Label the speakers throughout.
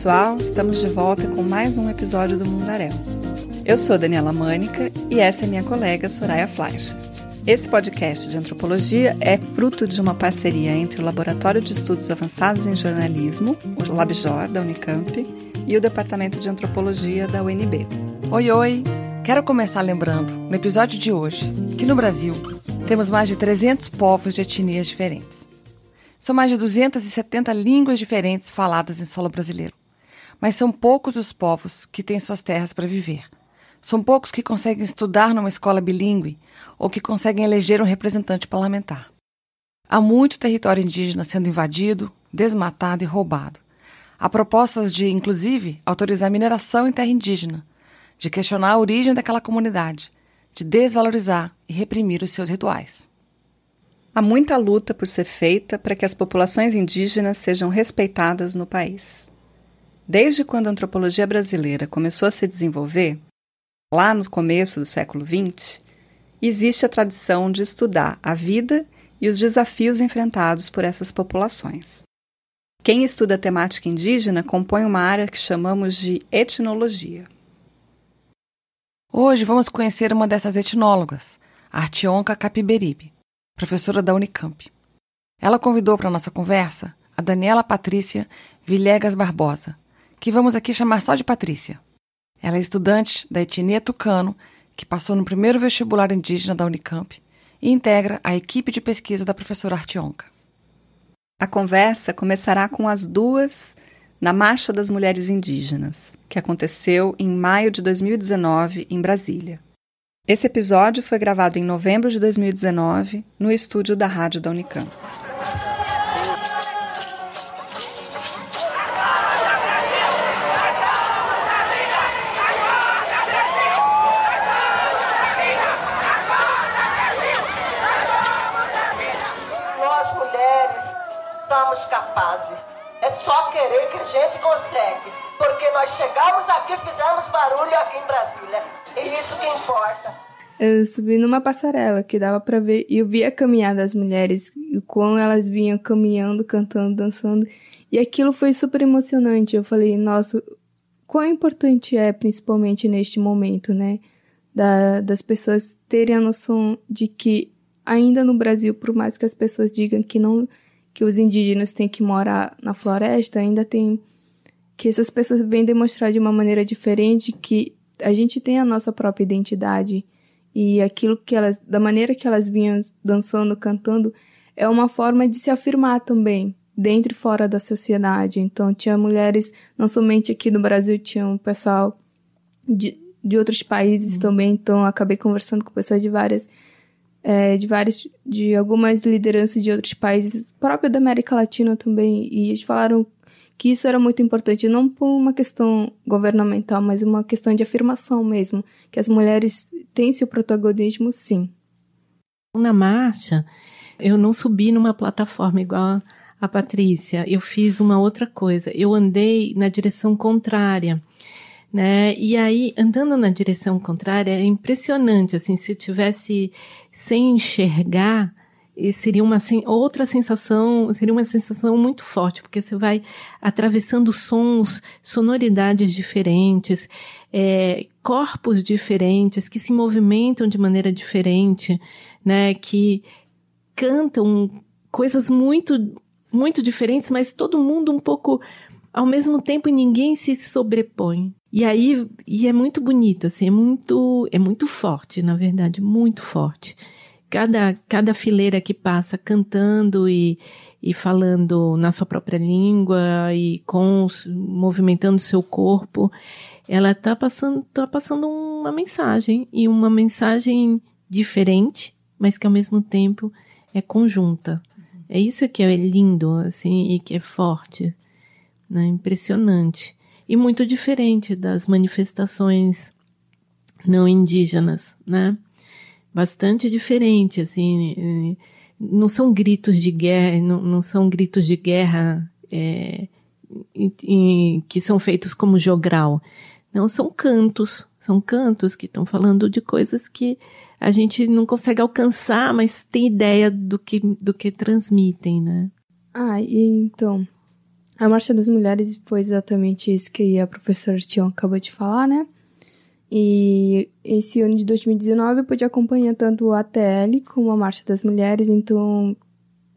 Speaker 1: pessoal, estamos de volta com mais um episódio do Mundaréu. Eu sou Daniela Mânica e essa é minha colega Soraya Fleisch. Esse podcast de antropologia é fruto de uma parceria entre o Laboratório de Estudos Avançados em Jornalismo, o LabJOR, da Unicamp, e o Departamento de Antropologia da UNB.
Speaker 2: Oi, oi! Quero começar lembrando, no episódio de hoje, que no Brasil temos mais de 300 povos de etnias diferentes. São mais de 270 línguas diferentes faladas em solo brasileiro. Mas são poucos os povos que têm suas terras para viver. São poucos que conseguem estudar numa escola bilíngue ou que conseguem eleger um representante parlamentar. Há muito território indígena sendo invadido, desmatado e roubado. Há propostas de, inclusive, autorizar mineração em terra indígena, de questionar a origem daquela comunidade, de desvalorizar e reprimir os seus rituais.
Speaker 1: Há muita luta por ser feita para que as populações indígenas sejam respeitadas no país. Desde quando a antropologia brasileira começou a se desenvolver, lá no começo do século XX, existe a tradição de estudar a vida e os desafios enfrentados por essas populações. Quem estuda a temática indígena compõe uma área que chamamos de etnologia.
Speaker 2: Hoje vamos conhecer uma dessas etnólogas, Artionca Capiberibe professora da Unicamp. Ela convidou para nossa conversa a Daniela Patrícia Villegas Barbosa, que vamos aqui chamar só de Patrícia. Ela é estudante da etnia tucano, que passou no primeiro vestibular indígena da Unicamp e integra a equipe de pesquisa da professora Artionca.
Speaker 1: A conversa começará com as duas na Marcha das Mulheres Indígenas, que aconteceu em maio de 2019 em Brasília. Esse episódio foi gravado em novembro de 2019 no estúdio da rádio da Unicamp.
Speaker 3: Querer que a gente consegue. Porque nós chegamos aqui, fizemos barulho aqui em Brasília. E isso que importa.
Speaker 4: Eu subi numa passarela que dava para ver e eu via a caminhada das mulheres, e como elas vinham caminhando, cantando, dançando. E aquilo foi super emocionante. Eu falei, nossa, quão importante é, principalmente neste momento, né? Da, das pessoas terem a noção de que ainda no Brasil, por mais que as pessoas digam que não que os indígenas têm que morar na floresta, ainda tem que essas pessoas vêm demonstrar de uma maneira diferente que a gente tem a nossa própria identidade e aquilo que elas, da maneira que elas vinham dançando, cantando, é uma forma de se afirmar também dentro e fora da sociedade. Então tinha mulheres, não somente aqui no Brasil, tinha um pessoal de, de outros países uhum. também. Então acabei conversando com pessoas de várias é, de várias, de algumas lideranças de outros países, próprio da América Latina também, e eles falaram que isso era muito importante, não por uma questão governamental, mas uma questão de afirmação mesmo, que as mulheres têm seu protagonismo, sim.
Speaker 5: Na marcha, eu não subi numa plataforma igual a Patrícia, eu fiz uma outra coisa, eu andei na direção contrária. Né? E aí, andando na direção contrária, é impressionante, assim, se tivesse sem enxergar, seria uma outra sensação, seria uma sensação muito forte, porque você vai atravessando sons, sonoridades diferentes, é, corpos diferentes, que se movimentam de maneira diferente, né, que cantam coisas muito, muito diferentes, mas todo mundo um pouco ao mesmo tempo ninguém se sobrepõe. E aí, e é muito bonito, assim, é muito, é muito forte, na verdade, muito forte cada, cada fileira que passa cantando e, e falando na sua própria língua e com movimentando seu corpo, ela está passando, tá passando uma mensagem e uma mensagem diferente, mas que ao mesmo tempo é conjunta. É isso que é lindo, assim, e que é forte, né? Impressionante. E muito diferente das manifestações não indígenas, né? bastante diferente, assim, eh, não são gritos de guerra, não, não são gritos de guerra é, que são feitos como jogral. Não, são cantos, são cantos que estão falando de coisas que a gente não consegue alcançar, mas tem ideia do que, do que transmitem, né?
Speaker 4: Ah, e então, A Marcha das Mulheres foi exatamente isso que a professora Tião acabou de falar, né? E esse ano de 2019 eu pude acompanhar tanto a ATL como a Marcha das Mulheres, então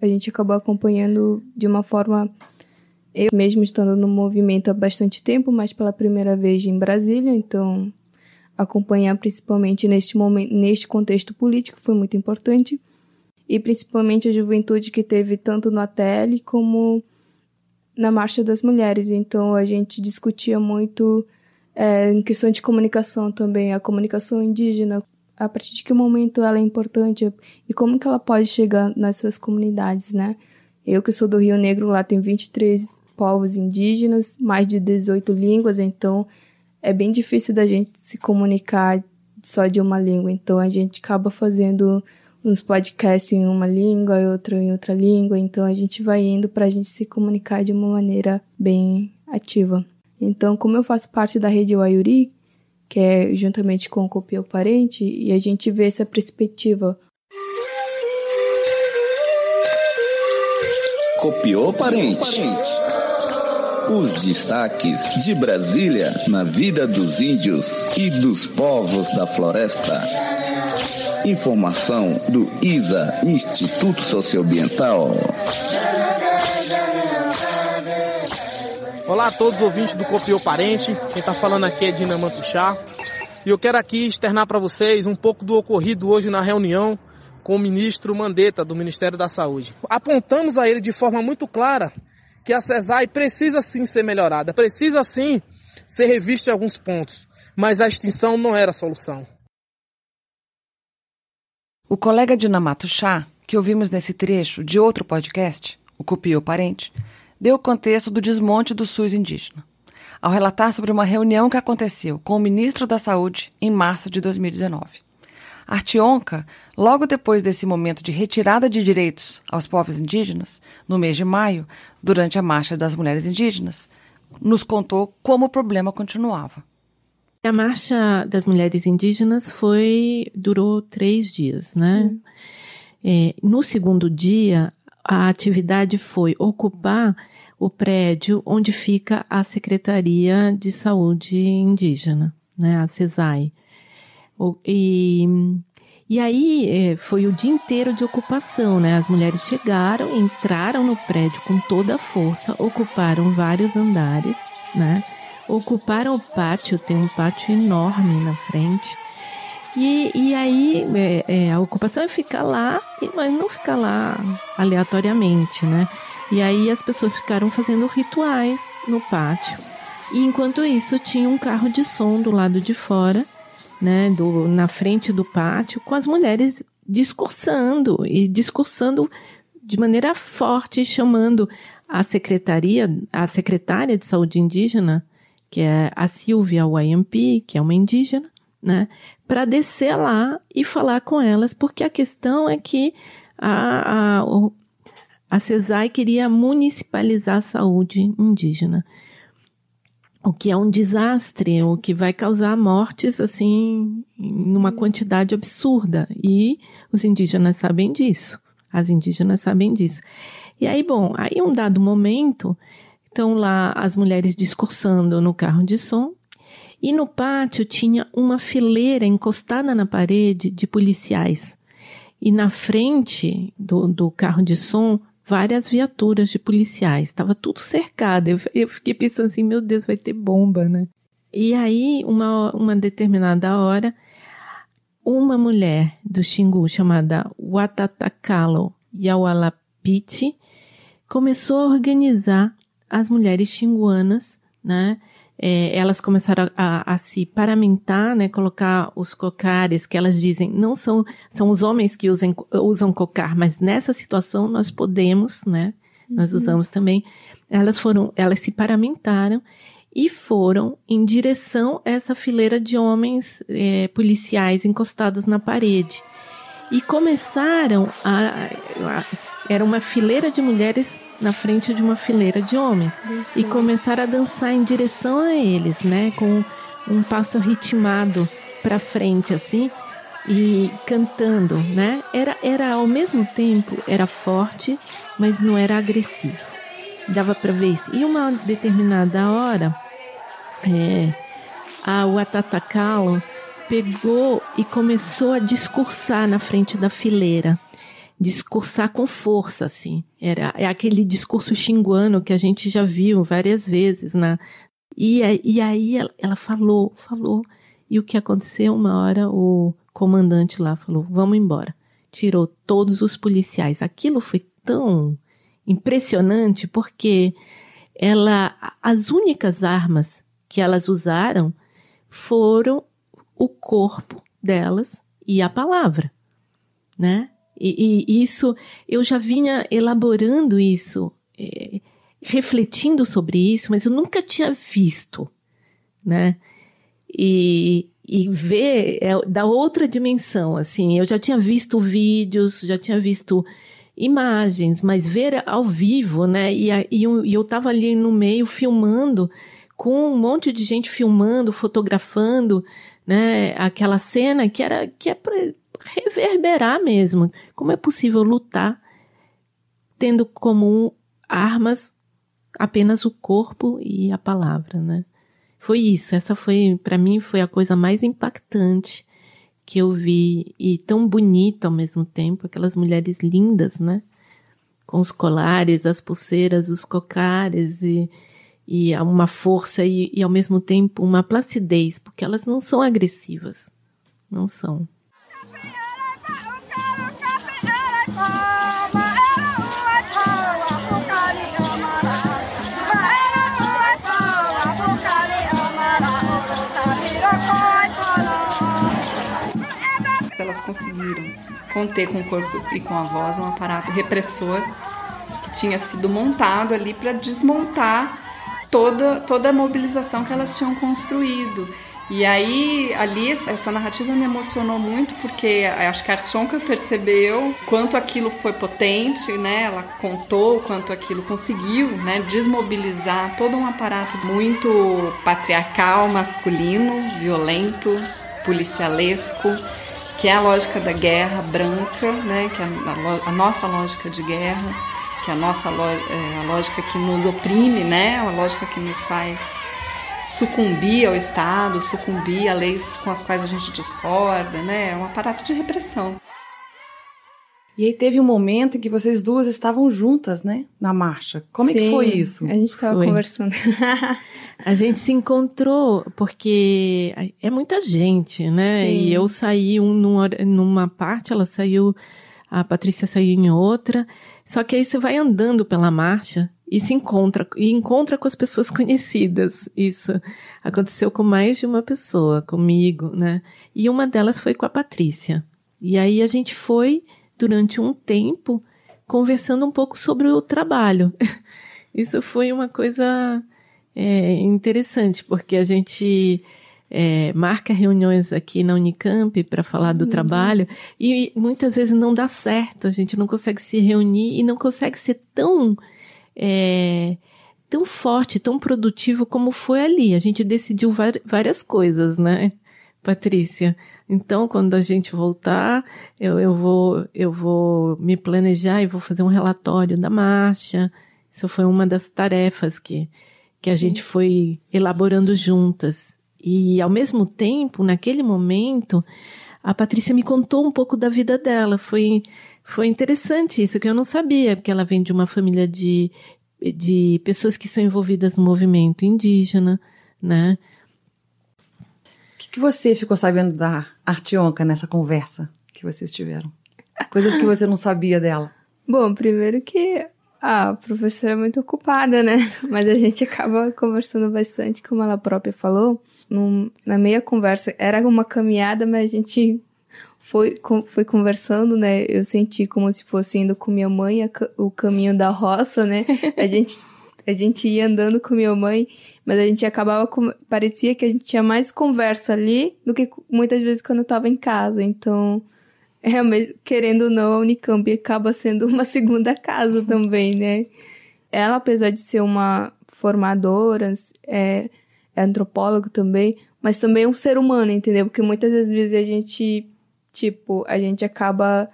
Speaker 4: a gente acabou acompanhando de uma forma eu mesmo estando no movimento há bastante tempo, mas pela primeira vez em Brasília, então acompanhar principalmente neste momento, neste contexto político foi muito importante e principalmente a juventude que teve tanto no ATL como na Marcha das Mulheres. Então a gente discutia muito é, em questão de comunicação também, a comunicação indígena, a partir de que momento ela é importante e como que ela pode chegar nas suas comunidades, né? Eu que sou do Rio Negro, lá tem 23 povos indígenas, mais de 18 línguas, então é bem difícil da gente se comunicar só de uma língua. Então a gente acaba fazendo uns podcasts em uma língua e outro em outra língua, então a gente vai indo para a gente se comunicar de uma maneira bem ativa. Então, como eu faço parte da rede Wayuri, que é juntamente com o Copio Parente, e a gente vê essa perspectiva.
Speaker 6: Copiou Parente. Os destaques de Brasília na vida dos índios e dos povos da floresta. Informação do ISA, Instituto Socioambiental.
Speaker 7: Olá a todos os ouvintes do Copiou Parente. Quem está falando aqui é Dina Mantuchá. E eu quero aqui externar para vocês um pouco do ocorrido hoje na reunião com o ministro Mandetta, do Ministério da Saúde. Apontamos a ele de forma muito clara que a CESAI precisa sim ser melhorada, precisa sim ser revista em alguns pontos, mas a extinção não era a solução.
Speaker 2: O colega Dinamato Chá, que ouvimos nesse trecho de outro podcast, o Copiou Parente, deu o contexto do desmonte do SUS indígena, ao relatar sobre uma reunião que aconteceu com o ministro da Saúde em março de 2019. Artionca, logo depois desse momento de retirada de direitos aos povos indígenas, no mês de maio, durante a Marcha das Mulheres Indígenas, nos contou como o problema continuava.
Speaker 5: A Marcha das Mulheres Indígenas foi durou três dias, né? É, no segundo dia, a atividade foi ocupar o prédio onde fica a Secretaria de Saúde Indígena, né, a CESAI. E, e aí é, foi o dia inteiro de ocupação, né? As mulheres chegaram, entraram no prédio com toda a força, ocuparam vários andares, né? Ocuparam o pátio, tem um pátio enorme na frente. E, e aí é, é, a ocupação é ficar lá, mas não ficar lá aleatoriamente, né? E aí as pessoas ficaram fazendo rituais no pátio. E enquanto isso tinha um carro de som do lado de fora né, do, na frente do pátio, com as mulheres discursando e discursando de maneira forte, chamando a secretaria, a secretária de saúde indígena, que é a Silvia YMP, que é uma indígena, né, para descer lá e falar com elas, porque a questão é que a, a, a CESAI queria municipalizar a saúde indígena o que é um desastre, o que vai causar mortes assim numa quantidade absurda. E os indígenas sabem disso. As indígenas sabem disso. E aí, bom, aí um dado momento, estão lá as mulheres discursando no carro de som, e no pátio tinha uma fileira encostada na parede de policiais. E na frente do, do carro de som várias viaturas de policiais, estava tudo cercado. Eu, eu, fiquei pensando assim, meu Deus, vai ter bomba, né? E aí, uma, uma determinada hora, uma mulher do Xingu chamada Watatakalo Yawalapiti começou a organizar as mulheres xinguanas, né? é, elas começaram a, a, a, se paramentar, né, colocar os cocares que elas dizem não são são os homens que usam, usam cocar, mas nessa situação nós podemos, né, nós uhum. usamos também. Elas foram, elas se paramentaram e foram em direção a essa fileira de homens é, policiais encostados na parede e começaram a, a era uma fileira de mulheres na frente de uma fileira de homens Isso. e começaram a dançar em direção a eles, né, com um passo ritmado para frente assim e cantando, né? Era era ao mesmo tempo era forte, mas não era agressivo. dava para ver isso. E uma determinada hora, é, a Watatacalo pegou e começou a discursar na frente da fileira. Discursar com força, assim. Era é aquele discurso xinguano que a gente já viu várias vezes. Na, e, e aí ela, ela falou, falou. E o que aconteceu? Uma hora o comandante lá falou: vamos embora. Tirou todos os policiais. Aquilo foi tão impressionante porque ela, as únicas armas que elas usaram foram o corpo delas e a palavra, né? E, e isso eu já vinha elaborando isso, é, refletindo sobre isso, mas eu nunca tinha visto, né? E, e ver é da outra dimensão, assim. Eu já tinha visto vídeos, já tinha visto imagens, mas ver ao vivo, né? E, e, eu, e eu tava ali no meio filmando, com um monte de gente filmando, fotografando, né? Aquela cena que era que é reverberar mesmo. Como é possível lutar tendo como armas apenas o corpo e a palavra, né? Foi isso. Essa foi para mim foi a coisa mais impactante que eu vi e tão bonita ao mesmo tempo, aquelas mulheres lindas, né? Com os colares, as pulseiras, os cocares e, e uma força e, e ao mesmo tempo uma placidez, porque elas não são agressivas, não são.
Speaker 1: Conter com o corpo e com a voz um aparato repressor que tinha sido montado ali para desmontar toda, toda a mobilização que elas tinham construído. E aí, ali, essa narrativa me emocionou muito porque acho que a Archonka percebeu quanto aquilo foi potente, né? Ela contou quanto aquilo conseguiu, né? Desmobilizar todo um aparato muito patriarcal, masculino, violento, policialesco que é a lógica da guerra branca, né, que é a, a nossa lógica de guerra, que é a nossa é, a lógica que nos oprime, né, a lógica que nos faz sucumbir ao Estado, sucumbir a leis com as quais a gente discorda, né, é um aparato de repressão.
Speaker 2: E aí teve um momento em que vocês duas estavam juntas, né? Na marcha. Como Sim, é que foi isso?
Speaker 4: A gente estava conversando.
Speaker 5: A gente se encontrou porque é muita gente, né? Sim. E eu saí um, numa parte, ela saiu, a Patrícia saiu em outra. Só que aí você vai andando pela marcha e se encontra e encontra com as pessoas conhecidas. Isso aconteceu com mais de uma pessoa, comigo, né? E uma delas foi com a Patrícia. E aí a gente foi durante um tempo conversando um pouco sobre o trabalho. Isso foi uma coisa é interessante, porque a gente é, marca reuniões aqui na Unicamp para falar do uhum. trabalho e muitas vezes não dá certo, a gente não consegue se reunir e não consegue ser tão. É, tão forte, tão produtivo como foi ali. A gente decidiu várias coisas, né, Patrícia? Então, quando a gente voltar, eu, eu, vou, eu vou me planejar e vou fazer um relatório da marcha. Isso foi uma das tarefas que, que a gente foi elaborando juntas. E ao mesmo tempo, naquele momento, a Patrícia me contou um pouco da vida dela. Foi, foi interessante isso, que eu não sabia, porque ela vem de uma família de, de pessoas que são envolvidas no movimento indígena, né?
Speaker 2: O que, que você ficou sabendo da Artionca nessa conversa que vocês tiveram? Coisas que você não sabia dela.
Speaker 4: Bom, primeiro que a professora é muito ocupada, né? Mas a gente acaba conversando bastante, como ela própria falou. Num, na meia conversa, era uma caminhada, mas a gente foi, com, foi conversando, né? Eu senti como se fosse indo com minha mãe a, o caminho da roça, né? A gente, a gente ia andando com minha mãe, mas a gente acabava com, parecia que a gente tinha mais conversa ali do que muitas vezes quando eu tava em casa. Então, é, querendo ou não, a Unicamp acaba sendo uma segunda casa também, né? Ela, apesar de ser uma formadora, é, é antropólogo também, mas também é um ser humano, entendeu? Porque muitas das vezes a gente, tipo, a gente acaba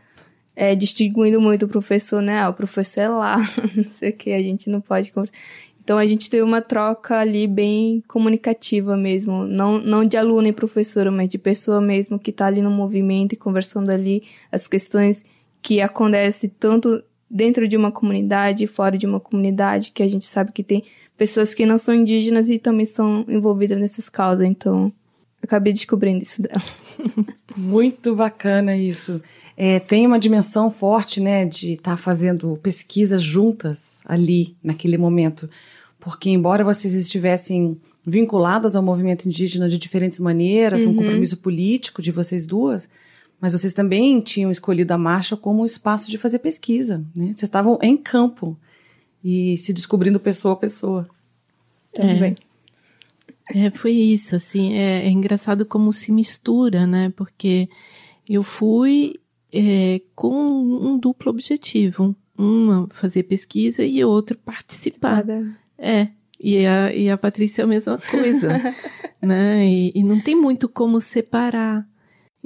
Speaker 4: é, distinguindo muito o professor, né? Ah, o professor é lá, não sei o que, a gente não pode. Então a gente teve uma troca ali bem comunicativa mesmo, não, não de aluno e professora, mas de pessoa mesmo que está ali no movimento e conversando ali as questões que acontecem tanto dentro de uma comunidade fora de uma comunidade, que a gente sabe que tem pessoas que não são indígenas e também são envolvidas nessas causas, então acabei descobrindo isso dela.
Speaker 2: Muito bacana isso. É, tem uma dimensão forte, né, de estar tá fazendo pesquisas juntas ali, naquele momento porque embora vocês estivessem vinculadas ao movimento indígena de diferentes maneiras, uhum. um compromisso político de vocês duas, mas vocês também tinham escolhido a marcha como um espaço de fazer pesquisa, né? Vocês estavam em campo e se descobrindo pessoa a pessoa.
Speaker 5: Também. É, é foi isso, assim, é, é, engraçado como se mistura, né? Porque eu fui é, com um duplo objetivo, uma fazer pesquisa e outro participar. É, e a, e a Patrícia é a mesma coisa, né? E, e, não tem muito como separar.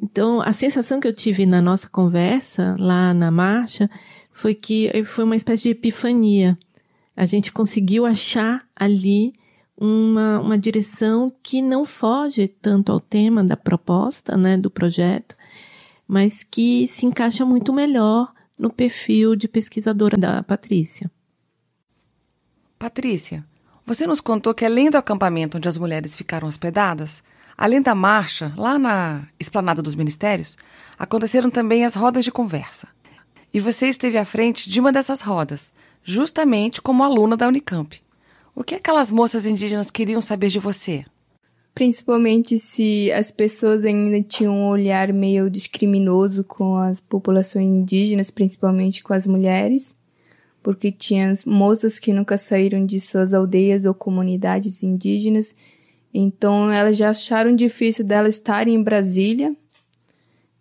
Speaker 5: Então, a sensação que eu tive na nossa conversa, lá na marcha, foi que foi uma espécie de epifania. A gente conseguiu achar ali uma, uma direção que não foge tanto ao tema da proposta, né, do projeto, mas que se encaixa muito melhor no perfil de pesquisadora da Patrícia.
Speaker 2: Patrícia, você nos contou que além do acampamento onde as mulheres ficaram hospedadas, além da marcha lá na Esplanada dos Ministérios, aconteceram também as rodas de conversa. E você esteve à frente de uma dessas rodas, justamente como aluna da Unicamp. O que aquelas moças indígenas queriam saber de você?
Speaker 4: Principalmente se as pessoas ainda tinham um olhar meio discriminoso com as populações indígenas, principalmente com as mulheres porque tinha moças que nunca saíram de suas aldeias ou comunidades indígenas, então elas já acharam difícil delas estarem em Brasília,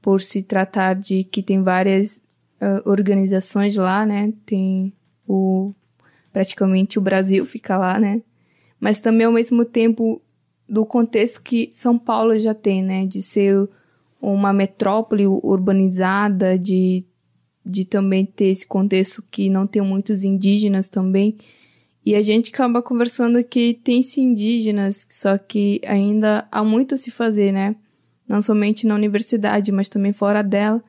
Speaker 4: por se tratar de que tem várias uh, organizações lá, né? Tem o praticamente o Brasil fica lá, né? Mas também ao mesmo tempo do contexto que São Paulo já tem, né? De ser uma metrópole urbanizada, de de também ter esse contexto que não tem muitos indígenas também. E a gente acaba conversando que tem-se indígenas, só que ainda há muito a se fazer, né? Não somente na universidade, mas também fora dela.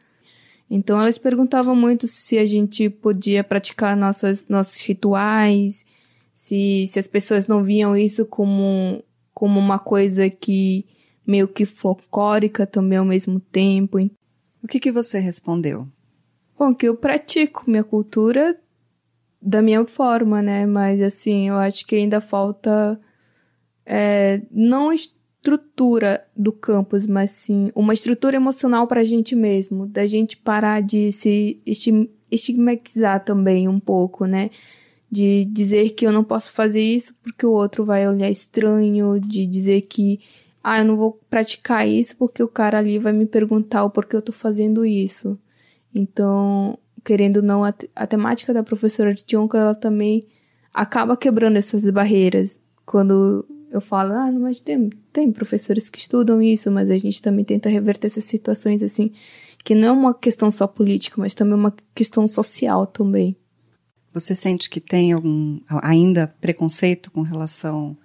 Speaker 4: Então elas perguntavam muito se a gente podia praticar nossas, nossos rituais, se, se as pessoas não viam isso como, como uma coisa que meio que folclórica também ao mesmo tempo.
Speaker 1: O que, que você respondeu?
Speaker 4: Bom, que eu pratico minha cultura da minha forma, né? Mas assim, eu acho que ainda falta é, não estrutura do campus, mas sim uma estrutura emocional para a gente mesmo, da gente parar de se estigmatizar também um pouco, né? De dizer que eu não posso fazer isso porque o outro vai olhar estranho, de dizer que ah, eu não vou praticar isso porque o cara ali vai me perguntar o porquê eu tô fazendo isso. Então, querendo ou não, a, a temática da professora de Tionka, ela também acaba quebrando essas barreiras. Quando eu falo, ah, mas tem, tem professores que estudam isso, mas a gente também tenta reverter essas situações assim, que não é uma questão só política, mas também uma questão social também.
Speaker 1: Você sente que tem algum ainda preconceito com relação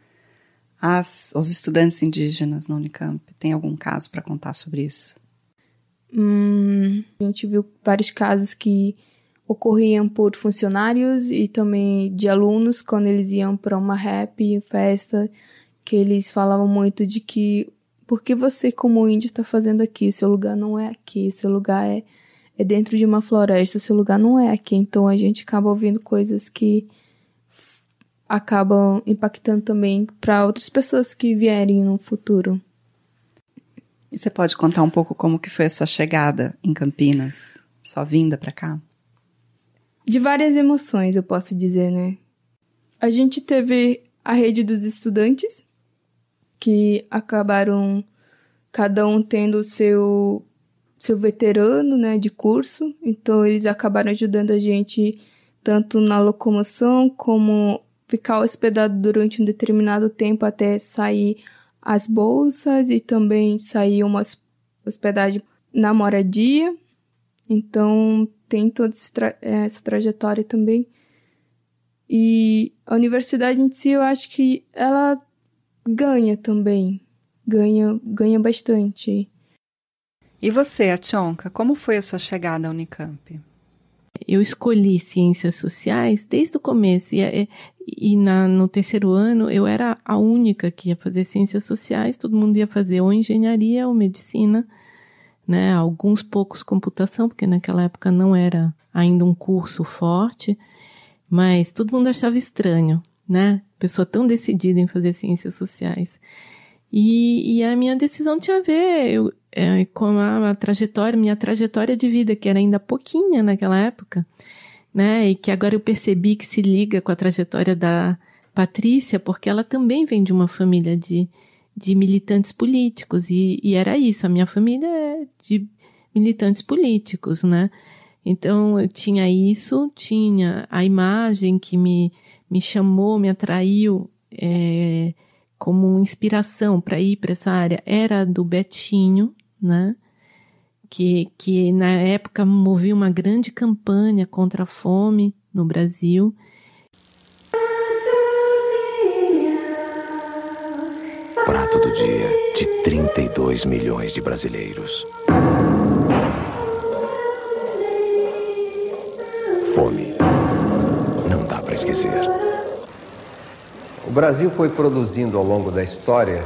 Speaker 1: às, aos estudantes indígenas na Unicamp? Tem algum caso para contar sobre isso?
Speaker 4: Hum, a gente viu vários casos que ocorriam por funcionários e também de alunos quando eles iam para uma rap, festa, que eles falavam muito de que por que você como índio está fazendo aqui? Seu lugar não é aqui, seu lugar é, é dentro de uma floresta, seu lugar não é aqui. Então a gente acaba ouvindo coisas que acabam impactando também para outras pessoas que vierem no futuro.
Speaker 1: E você pode contar um pouco como que foi a sua chegada em Campinas, sua vinda para cá?
Speaker 4: De várias emoções, eu posso dizer, né? A gente teve a rede dos estudantes, que acabaram cada um tendo o seu seu veterano, né, de curso. Então eles acabaram ajudando a gente tanto na locomoção como ficar hospedado durante um determinado tempo até sair as bolsas e também saiu uma hospedagem na moradia. Então, tem toda essa trajetória também. E a universidade em si, eu acho que ela ganha também. Ganha, ganha bastante.
Speaker 1: E você, Artionka, como foi a sua chegada à Unicamp?
Speaker 5: Eu escolhi ciências sociais desde o começo. E, e na, no terceiro ano eu era a única que ia fazer ciências sociais, todo mundo ia fazer ou engenharia ou medicina, né? Alguns poucos computação, porque naquela época não era ainda um curso forte, mas todo mundo achava estranho, né? Pessoa tão decidida em fazer ciências sociais. E, e a minha decisão tinha a ver eu, é, com a, a, trajetória, minha trajetória de vida, que era ainda pouquinha naquela época, né? E que agora eu percebi que se liga com a trajetória da Patrícia, porque ela também vem de uma família de, de militantes políticos, e, e era isso, a minha família é de militantes políticos, né? Então eu tinha isso, tinha a imagem que me, me chamou, me atraiu, é, como inspiração para ir para essa área era do Betinho, né? Que, que na época movia uma grande campanha contra a fome no Brasil.
Speaker 8: Prato do dia de 32 milhões de brasileiros. Fome. Não dá para esquecer.
Speaker 9: O Brasil foi produzindo ao longo da história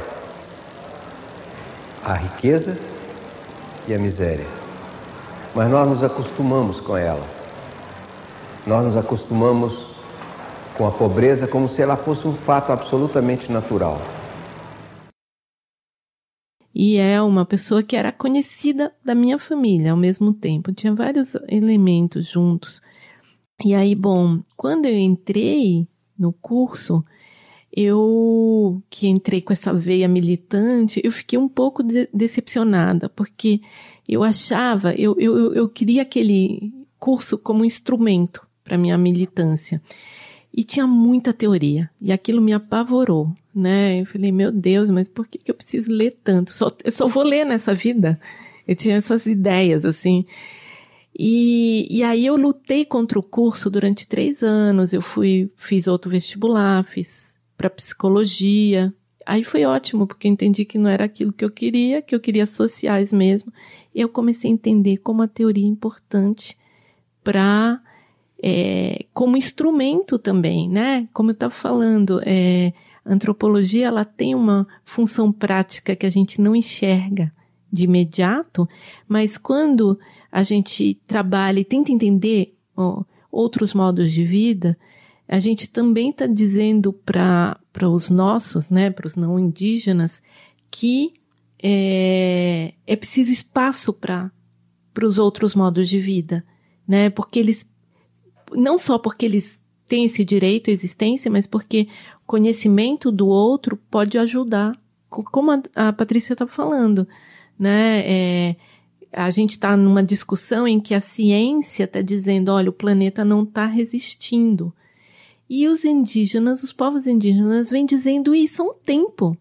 Speaker 9: a riqueza e a miséria. Mas nós nos acostumamos com ela. Nós nos acostumamos com a pobreza como se ela fosse um fato absolutamente natural.
Speaker 5: E é uma pessoa que era conhecida da minha família ao mesmo tempo. Tinha vários elementos juntos. E aí, bom, quando eu entrei no curso, eu que entrei com essa veia militante, eu fiquei um pouco de decepcionada, porque eu achava, eu, eu, eu queria aquele curso como instrumento para minha militância. E tinha muita teoria, e aquilo me apavorou, né? Eu falei, meu Deus, mas por que, que eu preciso ler tanto? Só, eu só vou ler nessa vida. Eu tinha essas ideias, assim. E, e aí eu lutei contra o curso durante três anos. Eu fui, fiz outro vestibular, fiz para psicologia. Aí foi ótimo, porque eu entendi que não era aquilo que eu queria, que eu queria sociais mesmo. E eu comecei a entender como a teoria é importante para é, como instrumento também, né? Como eu estava falando, é, a antropologia ela tem uma função prática que a gente não enxerga de imediato, mas quando a gente trabalha e tenta entender ó, outros modos de vida, a gente também está dizendo para os nossos, né, para os não indígenas, que é, é preciso espaço para os outros modos de vida, né, porque eles, não só porque eles têm esse direito à existência, mas porque conhecimento do outro pode ajudar, como a, a Patrícia estava falando, né, é, a gente está numa discussão em que a ciência está dizendo, olha, o planeta não está resistindo, e os indígenas, os povos indígenas, vêm dizendo isso há um tempo,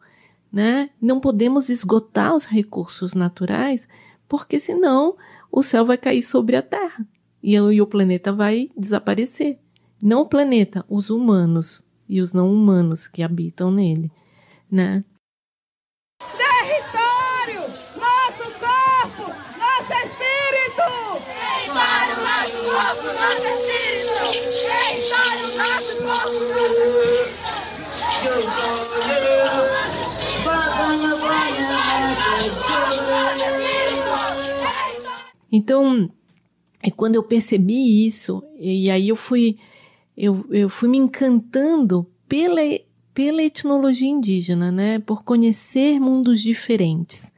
Speaker 5: né? Não podemos esgotar os recursos naturais, porque senão o céu vai cair sobre a Terra e, e o planeta vai desaparecer. Não o planeta, os humanos e os não humanos que habitam nele, né?
Speaker 10: Território, nosso corpo, nosso espírito. Território, nosso corpo, nosso espírito.
Speaker 5: Então, é quando eu percebi isso, e aí eu fui, eu, eu fui me encantando pela, pela etnologia indígena, né? Por conhecer mundos diferentes.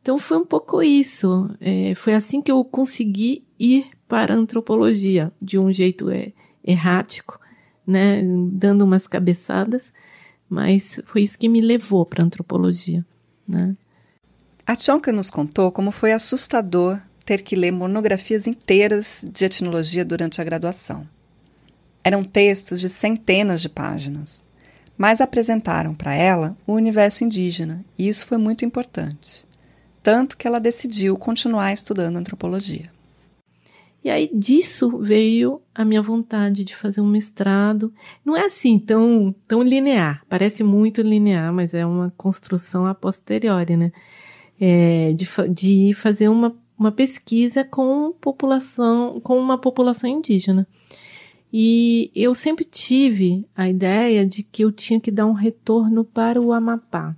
Speaker 5: Então foi um pouco isso. É, foi assim que eu consegui ir para a antropologia, de um jeito é, errático, né, dando umas cabeçadas, mas foi isso que me levou para a antropologia, né?
Speaker 1: A Tchonka nos contou como foi assustador ter que ler monografias inteiras de etnologia durante a graduação. Eram textos de centenas de páginas, mas apresentaram para ela o universo indígena, e isso foi muito importante. Tanto que ela decidiu continuar estudando antropologia.
Speaker 5: E aí disso veio a minha vontade de fazer um mestrado. Não é assim tão, tão linear, parece muito linear, mas é uma construção a posteriori, né? É, de, de fazer uma, uma pesquisa com população, com uma população indígena. E eu sempre tive a ideia de que eu tinha que dar um retorno para o Amapá,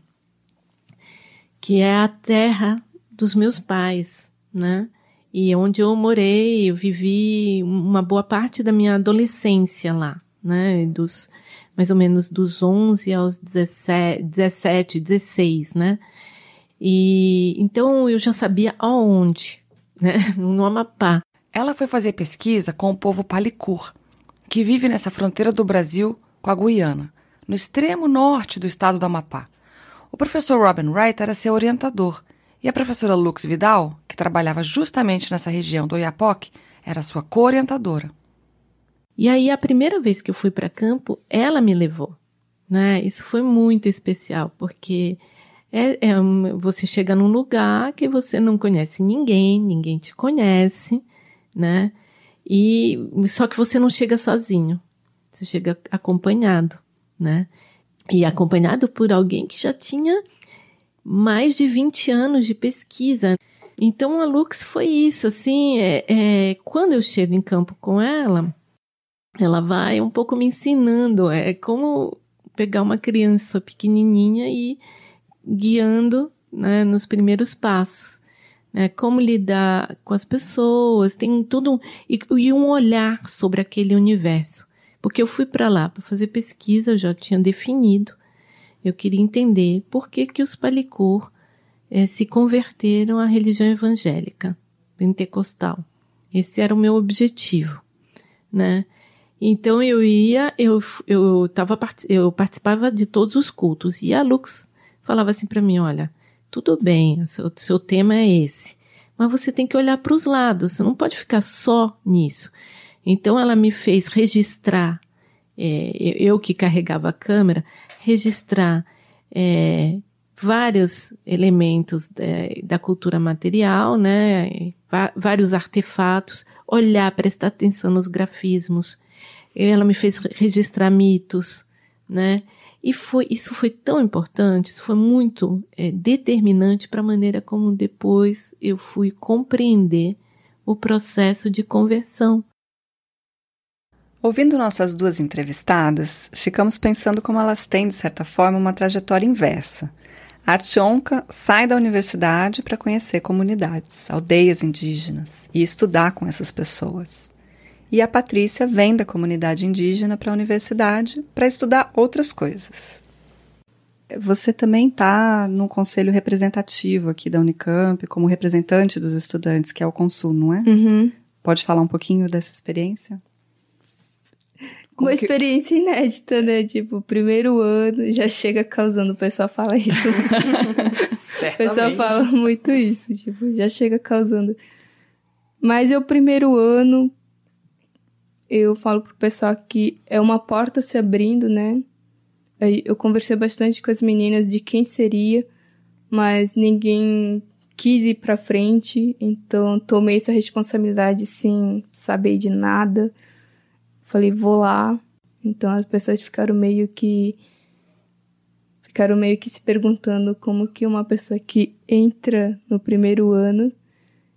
Speaker 5: que é a terra dos meus pais, né? E onde eu morei, eu vivi uma boa parte da minha adolescência lá, né? Dos, mais ou menos dos 11 aos 17, 17 16, né? E então eu já sabia aonde, né? No Amapá.
Speaker 2: Ela foi fazer pesquisa com o povo Palicur, que vive nessa fronteira do Brasil com a Guiana, no extremo norte do estado do Amapá. O professor Robin Wright era seu orientador e a professora Lux Vidal, que trabalhava justamente nessa região do Oiapoque, era sua co-orientadora.
Speaker 5: E aí, a primeira vez que eu fui para campo, ela me levou. Né? Isso foi muito especial, porque é, é, você chega num lugar que você não conhece ninguém, ninguém te conhece, né? E só que você não chega sozinho, você chega acompanhado, né? E acompanhado por alguém que já tinha mais de 20 anos de pesquisa. Então a Lux foi isso, assim, é, é, quando eu chego em campo com ela, ela vai um pouco me ensinando, é como pegar uma criança pequenininha e guiando né, nos primeiros passos. Né, como lidar com as pessoas, tem tudo e, e um olhar sobre aquele universo. Porque eu fui para lá para fazer pesquisa, eu já tinha definido eu queria entender por que, que os Palicur eh, se converteram à religião evangélica, pentecostal. Esse era o meu objetivo, né? Então eu ia, eu, eu, tava, eu participava de todos os cultos e a Lux falava assim para mim, olha, tudo bem, o seu, seu tema é esse, mas você tem que olhar para os lados, você não pode ficar só nisso. Então ela me fez registrar é, eu que carregava a câmera, registrar é, vários elementos é, da cultura material, né, vários artefatos, olhar, prestar atenção nos grafismos. Ela me fez registrar mitos, né? E foi, isso foi tão importante, isso foi muito é, determinante para a maneira como depois eu fui compreender o processo de conversão
Speaker 1: Ouvindo nossas duas entrevistadas, ficamos pensando como elas têm, de certa forma, uma trajetória inversa. A Artionca sai da universidade para conhecer comunidades, aldeias indígenas e estudar com essas pessoas. E a Patrícia vem da comunidade indígena para a universidade para estudar outras coisas. Você também está no conselho representativo aqui da Unicamp, como representante dos estudantes, que é o Consul, não é?
Speaker 4: Uhum.
Speaker 1: Pode falar um pouquinho dessa experiência?
Speaker 4: Como uma que... experiência inédita, né? Tipo, primeiro ano já chega causando, o pessoal fala isso. o pessoal fala muito isso, tipo, já chega causando. Mas é o primeiro ano, eu falo pro pessoal que é uma porta se abrindo, né? Eu conversei bastante com as meninas de quem seria, mas ninguém quis ir pra frente, então tomei essa responsabilidade sem saber de nada. Falei, vou lá. Então as pessoas ficaram meio que ficaram meio que se perguntando como que uma pessoa que entra no primeiro ano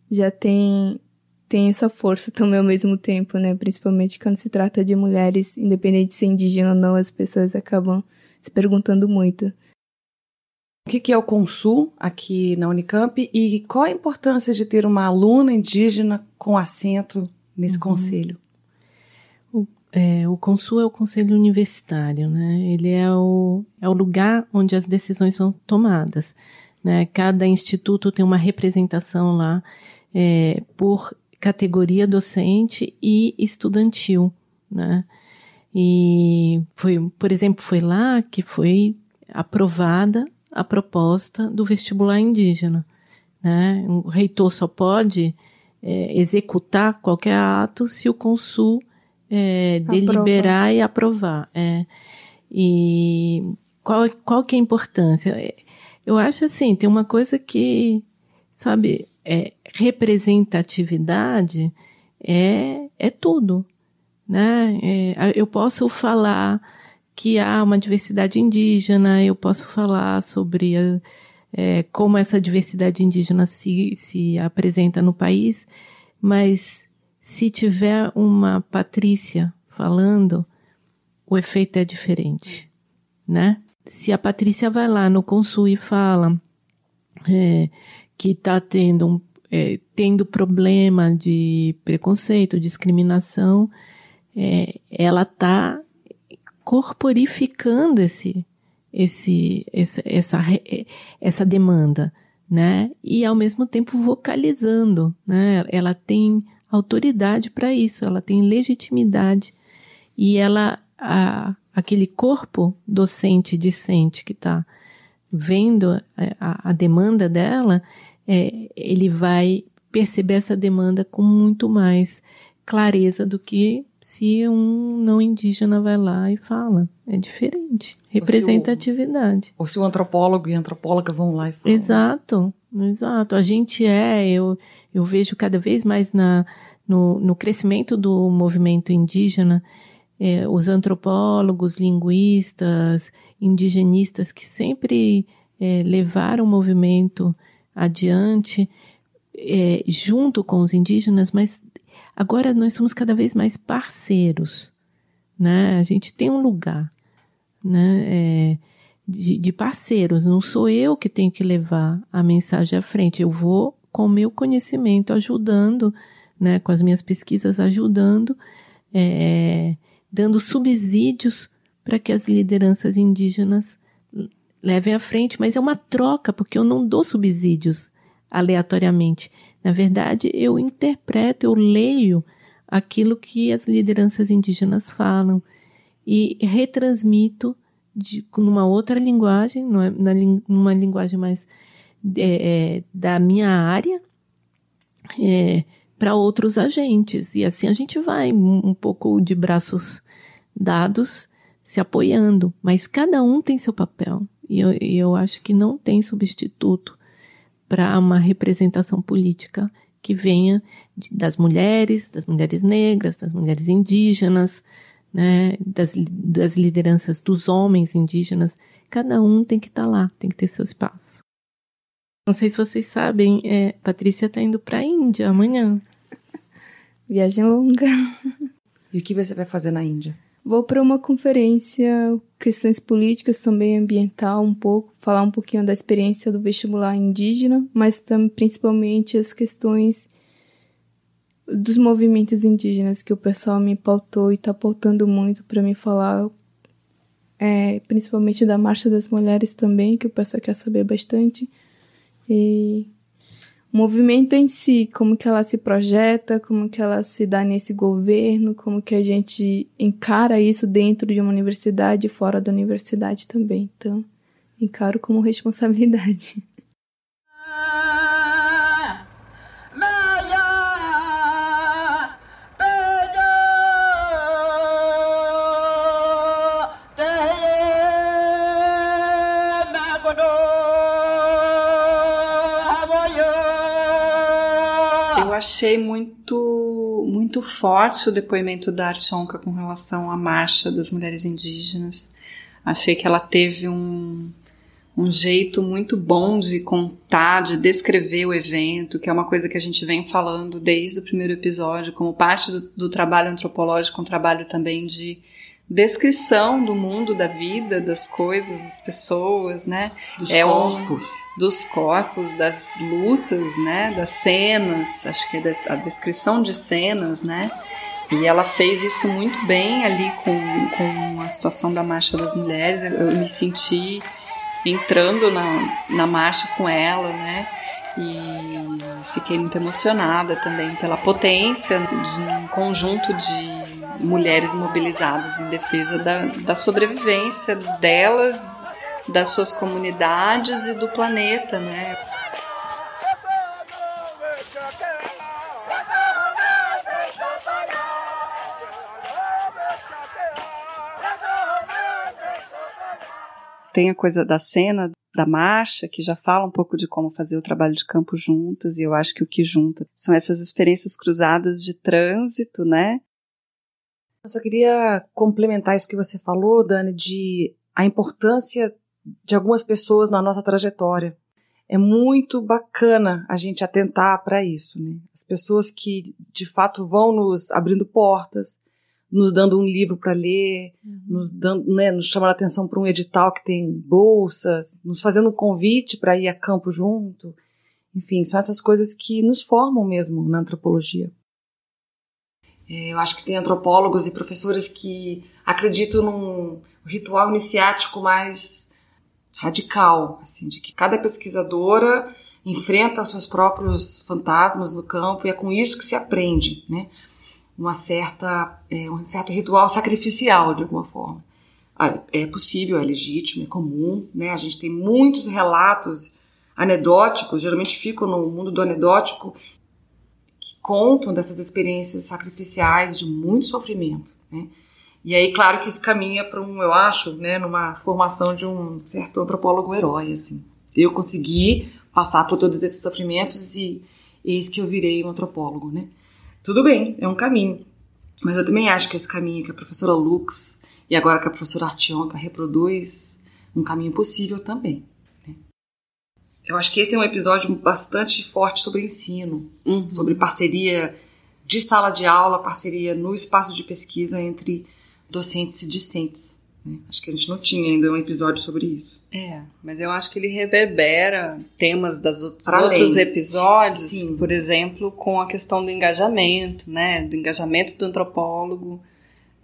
Speaker 4: já tem tem essa força também ao mesmo tempo, né? Principalmente quando se trata de mulheres, independente de ser indígena ou não, as pessoas acabam se perguntando muito.
Speaker 2: O que é o Consul aqui na Unicamp e qual a importância de ter uma aluna indígena com assento nesse uhum. conselho?
Speaker 5: É, o Consul é o conselho universitário, né? Ele é o, é o lugar onde as decisões são tomadas. Né? Cada instituto tem uma representação lá é, por categoria docente e estudantil, né? E foi, por exemplo, foi lá que foi aprovada a proposta do vestibular indígena. Né? O reitor só pode é, executar qualquer ato se o consul é, deliberar e aprovar. É. E qual, qual que é a importância? Eu acho assim, tem uma coisa que, sabe, é, representatividade é, é tudo, né? É, eu posso falar que há uma diversidade indígena, eu posso falar sobre a, é, como essa diversidade indígena se, se apresenta no país, mas se tiver uma Patrícia falando, o efeito é diferente, né? Se a Patrícia vai lá no Consul e fala é, que está tendo, um, é, tendo problema de preconceito, discriminação, é, ela está corporificando esse, esse, essa, essa, essa demanda, né? E ao mesmo tempo vocalizando, né? Ela tem autoridade para isso, ela tem legitimidade e ela, a, aquele corpo docente discente que está vendo a, a, demanda dela, é, ele vai perceber essa demanda com muito mais clareza do que se um não indígena vai lá e fala. É diferente. Representatividade.
Speaker 2: Ou se o, ou se o antropólogo e a antropóloga vão lá e falam.
Speaker 5: Exato, exato. A gente é, eu, eu vejo cada vez mais na, no, no crescimento do movimento indígena, é, os antropólogos, linguistas, indigenistas que sempre é, levaram o movimento adiante, é, junto com os indígenas, mas agora nós somos cada vez mais parceiros, né? A gente tem um lugar, né? É, de, de parceiros. Não sou eu que tenho que levar a mensagem à frente. Eu vou com o meu conhecimento ajudando, né? Com as minhas pesquisas ajudando, é, dando subsídios para que as lideranças indígenas levem à frente, mas é uma troca, porque eu não dou subsídios aleatoriamente. Na verdade, eu interpreto, eu leio aquilo que as lideranças indígenas falam e retransmito de, numa outra linguagem, numa, numa linguagem mais é, é, da minha área, é, para outros agentes. E assim a gente vai um, pouco de braços dados, se apoiando, mas cada um tem seu papel. E eu, eu acho que não tem substituto para uma representação política que venha de, das mulheres, das mulheres negras, das mulheres indígenas, né, das, das lideranças dos homens indígenas. Cada um tem que estar tá lá, tem que ter seu espaço. Não sei se vocês sabem, é, Patrícia está indo para a Índia amanhã.
Speaker 4: Viagem longa.
Speaker 2: E o que você vai fazer na Índia?
Speaker 4: Vou para uma conferência, questões políticas, também ambiental, um pouco, falar um pouquinho da experiência do vestibular indígena, mas também principalmente as questões dos movimentos indígenas que o pessoal me pautou e está pautando muito para me falar, é, principalmente da Marcha das Mulheres também, que o pessoal quer saber bastante. E movimento em si, como que ela se projeta, como que ela se dá nesse governo, como que a gente encara isso dentro de uma universidade e fora da universidade também. Então, encaro como responsabilidade.
Speaker 1: Achei muito, muito forte o depoimento da Archonka com relação à marcha das mulheres indígenas. Achei que ela teve um, um jeito muito bom de contar, de descrever o evento, que é uma coisa que a gente vem falando desde o primeiro episódio, como parte do, do trabalho antropológico, um trabalho também de descrição do mundo, da vida, das coisas, das pessoas, né?
Speaker 2: Dos é corpos.
Speaker 1: Um, dos corpos, das lutas, né? Das cenas, acho que é a descrição de cenas, né? E ela fez isso muito bem ali com, com a situação da Marcha das Mulheres. Eu me senti entrando na, na marcha com ela, né? E fiquei muito emocionada também pela potência de um conjunto de mulheres mobilizadas em defesa da, da sobrevivência delas, das suas comunidades e do planeta, né? Tem a coisa da cena da marcha, que já fala um pouco de como fazer o trabalho de campo juntas, e eu acho que o que junta são essas experiências cruzadas de trânsito, né?
Speaker 2: Eu só queria complementar isso que você falou, Dani, de a importância de algumas pessoas na nossa trajetória. É muito bacana a gente atentar para isso, né? As pessoas que de fato vão nos abrindo portas, nos dando um livro para ler, uhum. nos dando, né, nos chamando a atenção para um edital que tem bolsas, nos fazendo um convite para ir a campo junto. Enfim, são essas coisas que nos formam mesmo na antropologia. É, eu acho que tem antropólogos e professores que acreditam num ritual iniciático mais radical, assim, de que cada pesquisadora enfrenta seus próprios fantasmas no campo e é com isso que se aprende, né? uma certa, é, um certo ritual sacrificial, de alguma forma. Ah, é possível, é legítimo, é comum, né? A gente tem muitos relatos anedóticos, geralmente ficam no mundo do anedótico, contam dessas experiências sacrificiais de muito sofrimento, né? E aí, claro que isso caminha para um, eu acho, né, numa formação de um certo antropólogo herói, assim. Eu consegui passar por todos esses sofrimentos e eis que eu virei um antropólogo, né? Tudo bem, é um caminho. Mas eu também acho que esse caminho que a professora Lux e agora que a professora Artionka reproduz, um caminho possível também. Eu acho que esse é um episódio bastante forte sobre ensino, uhum. sobre parceria de sala de aula, parceria no espaço de pesquisa entre docentes e discentes. Né? Acho que a gente não tinha ainda um episódio sobre isso.
Speaker 1: É, mas eu acho que ele reverbera temas dos outros, outros episódios, Sim. por exemplo, com a questão do engajamento, né? Do engajamento do antropólogo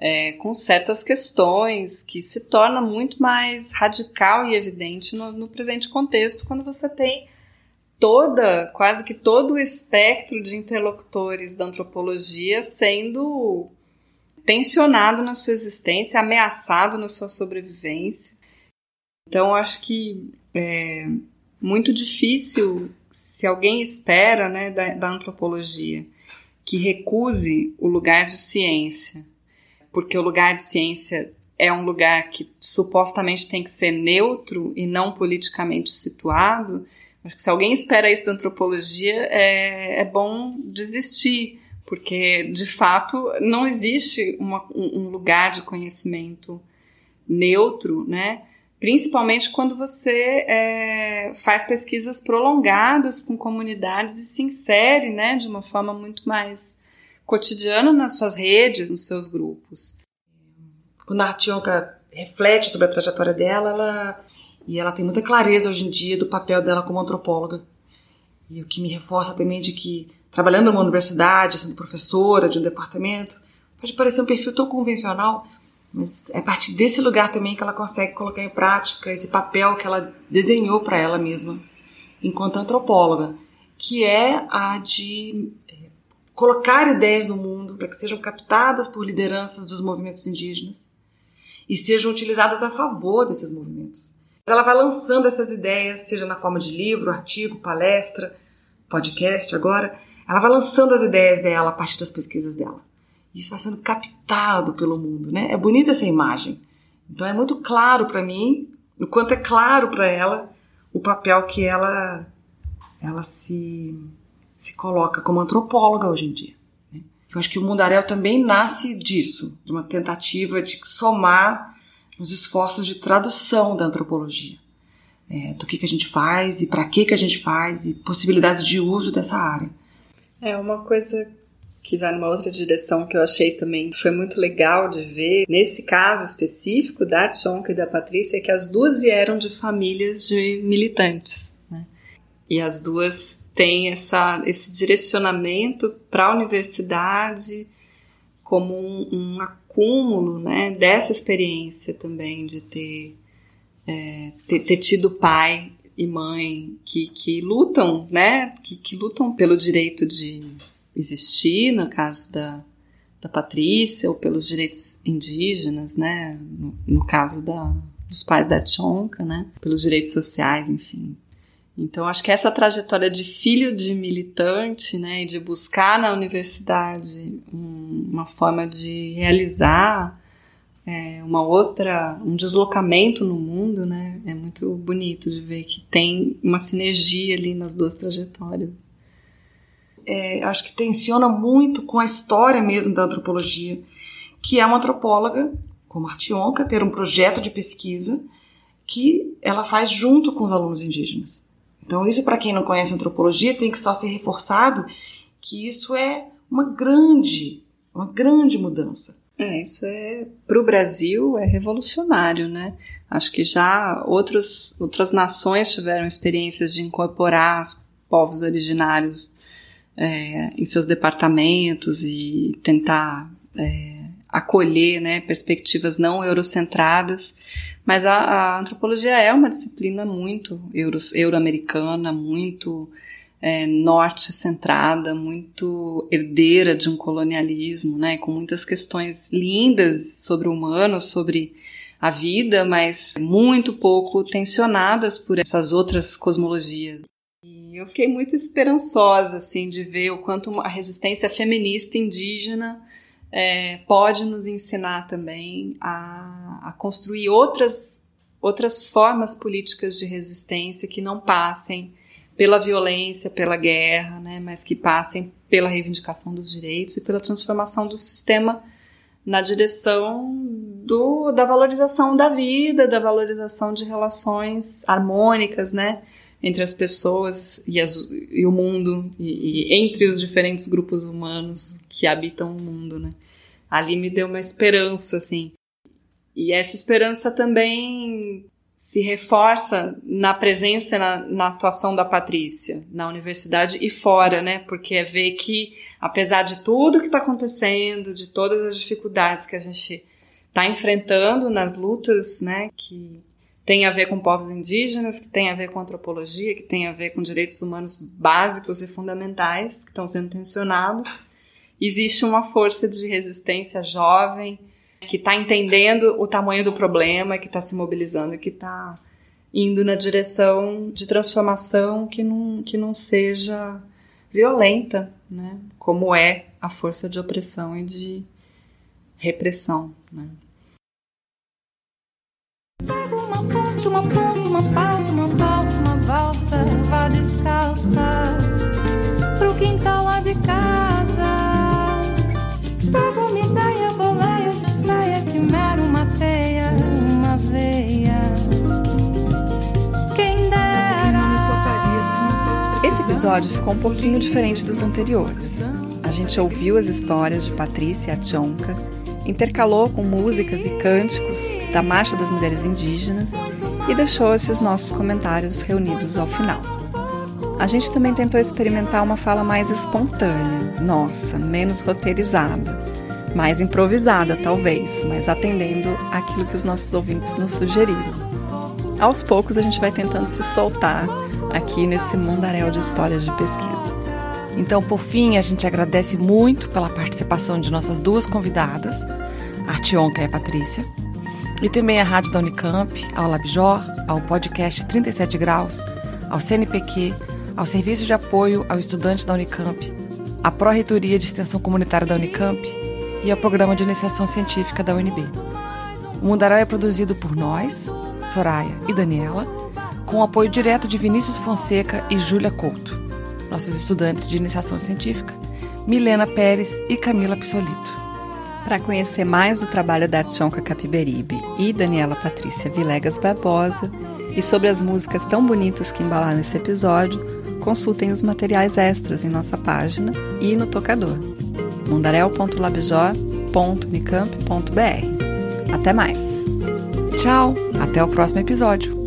Speaker 1: é, com certas questões que se torna muito mais radical e evidente no, no presente contexto quando você tem toda, quase que todo o espectro de interlocutores da antropologia sendo tensionado na sua existência, ameaçado na sua sobrevivência. Então, acho que é muito difícil, se alguém espera né, da, da antropologia que recuse o lugar de ciência, porque o lugar de ciência é um lugar que supostamente tem que ser neutro e não politicamente situado. Acho que se alguém espera isso da antropologia, é, é bom desistir, porque de fato não existe uma, um lugar de conhecimento neutro, né? Principalmente quando você é, faz pesquisas prolongadas com comunidades e se insere, né, de uma forma muito mais cotidiana nas suas redes, nos seus grupos.
Speaker 2: Quando a Artionka reflete sobre a trajetória dela, ela e ela tem muita clareza hoje em dia do papel dela como antropóloga. E o que me reforça também de que trabalhando numa universidade, sendo professora de um departamento, pode parecer um perfil tão convencional, mas é a partir desse lugar também que ela consegue colocar em prática esse papel que ela desenhou para ela mesma enquanto antropóloga, que é a de colocar ideias no mundo para que sejam captadas por lideranças dos movimentos indígenas e sejam utilizadas a favor desses movimentos. Ela vai lançando essas ideias, seja na forma de livro, artigo, palestra, podcast agora, ela vai lançando as ideias dela a partir das pesquisas dela. Isso vai sendo captado pelo mundo, né? É bonita essa imagem. Então é muito claro para mim, o quanto é claro para ela o papel que ela ela se se coloca como antropóloga hoje em dia. Né? Eu acho que o Mundaréu também nasce disso, de uma tentativa de somar os esforços de tradução da antropologia, é, do que, que a gente faz e para que, que a gente faz e possibilidades de uso dessa área.
Speaker 1: É uma coisa que vai numa outra direção que eu achei também foi muito legal de ver, nesse caso específico da Tchonka e da Patrícia, é que as duas vieram de famílias de militantes. Né? E as duas têm essa, esse direcionamento para a universidade como um, um, acúmulo né, dessa experiência também de ter, é, ter, ter tido pai e mãe que, que lutam, né? Que, que lutam pelo direito de existir, no caso da, da Patrícia, ou pelos direitos indígenas, né? No, no caso da, dos pais da Tchonka, né? Pelos direitos sociais, enfim. Então, acho que essa trajetória de filho de militante, né, e de buscar na universidade um, uma forma de realizar é, uma outra, um deslocamento no mundo, né? É muito bonito de ver que tem uma sinergia ali nas duas trajetórias.
Speaker 2: É, acho que tensiona muito com a história mesmo da antropologia, que é uma antropóloga, como Artionca, ter um projeto de pesquisa que ela faz junto com os alunos indígenas. Então, isso para quem não conhece antropologia tem que só ser reforçado que isso é uma grande, uma grande mudança.
Speaker 1: É, isso é para o Brasil é revolucionário, né? Acho que já outros, outras nações tiveram experiências de incorporar os povos originários é, em seus departamentos e tentar é, acolher né, perspectivas não eurocentradas. Mas a, a, antropologia é uma disciplina muito euro-americana, muito é, norte-centrada, muito herdeira de um colonialismo, né, com muitas questões lindas sobre o humano, sobre a vida, mas muito pouco tensionadas por essas outras cosmologias. E eu fiquei muito esperançosa, assim, de ver o quanto a resistência feminista indígena é, pode nos ensinar também a, a construir outras, outras formas políticas de resistência que não passem pela violência, pela guerra, né, mas que passem pela reivindicação dos direitos e pela transformação do sistema na direção do, da valorização da vida, da valorização de relações harmônicas, né, entre as pessoas e, as, e o mundo e, e, entre os diferentes grupos humanos que habitam o mundo, né. Ali me deu uma esperança, assim. E essa esperança também se reforça na presença, na, na, atuação da Patrícia, na universidade e fora, né? Porque é ver que, apesar de tudo que está acontecendo, de todas as dificuldades que a gente está enfrentando nas lutas, né? Que tem a ver com povos indígenas, que tem a ver com antropologia, que tem a ver com direitos humanos básicos e fundamentais que estão sendo tensionados, existe uma força de resistência jovem que está entendendo o tamanho do problema, que está se mobilizando, que está indo na direção de transformação que não, que não seja violenta, né? como é a força de opressão e de repressão. Né?
Speaker 10: Pega uma ponte, uma ponta, uma pauta, uma valsa, uma valsa, vá descalça pro quintal lá de casa. Pega uma ideia, boleia de saia, quimera, uma teia, uma veia. Quem dera.
Speaker 1: Esse episódio ficou um pouquinho diferente dos anteriores. A gente ouviu as histórias de Patrícia e Achonka, intercalou com músicas e cânticos da Marcha das Mulheres Indígenas e deixou esses nossos comentários reunidos ao final. A gente também tentou experimentar uma fala mais espontânea, nossa, menos roteirizada, mais improvisada talvez, mas atendendo aquilo que os nossos ouvintes nos sugeriram. Aos poucos a gente vai tentando se soltar aqui nesse mundaréu de histórias de pesquisa.
Speaker 2: Então, por fim, a gente agradece muito pela participação de nossas duas convidadas, a Artionca e a Patrícia, e também à Rádio da Unicamp, ao Labjor, ao podcast 37 Graus, ao CNPq, ao Serviço de Apoio ao Estudante da Unicamp, à Pró-Reitoria de Extensão Comunitária da Unicamp e ao Programa de Iniciação Científica da UNB. O Mundaréu é produzido por nós, Soraya e Daniela, com o apoio direto de Vinícius Fonseca e Júlia Couto nossos estudantes de iniciação científica, Milena Pérez e Camila Pissolito.
Speaker 1: Para conhecer mais do trabalho da Artionca Capiberibe e Daniela Patrícia Vilegas Barbosa e sobre as músicas tão bonitas que embalaram esse episódio, consultem os materiais extras em nossa página e no tocador mundarel.labjor.unicamp.br. Até mais!
Speaker 2: Tchau! Até o próximo episódio!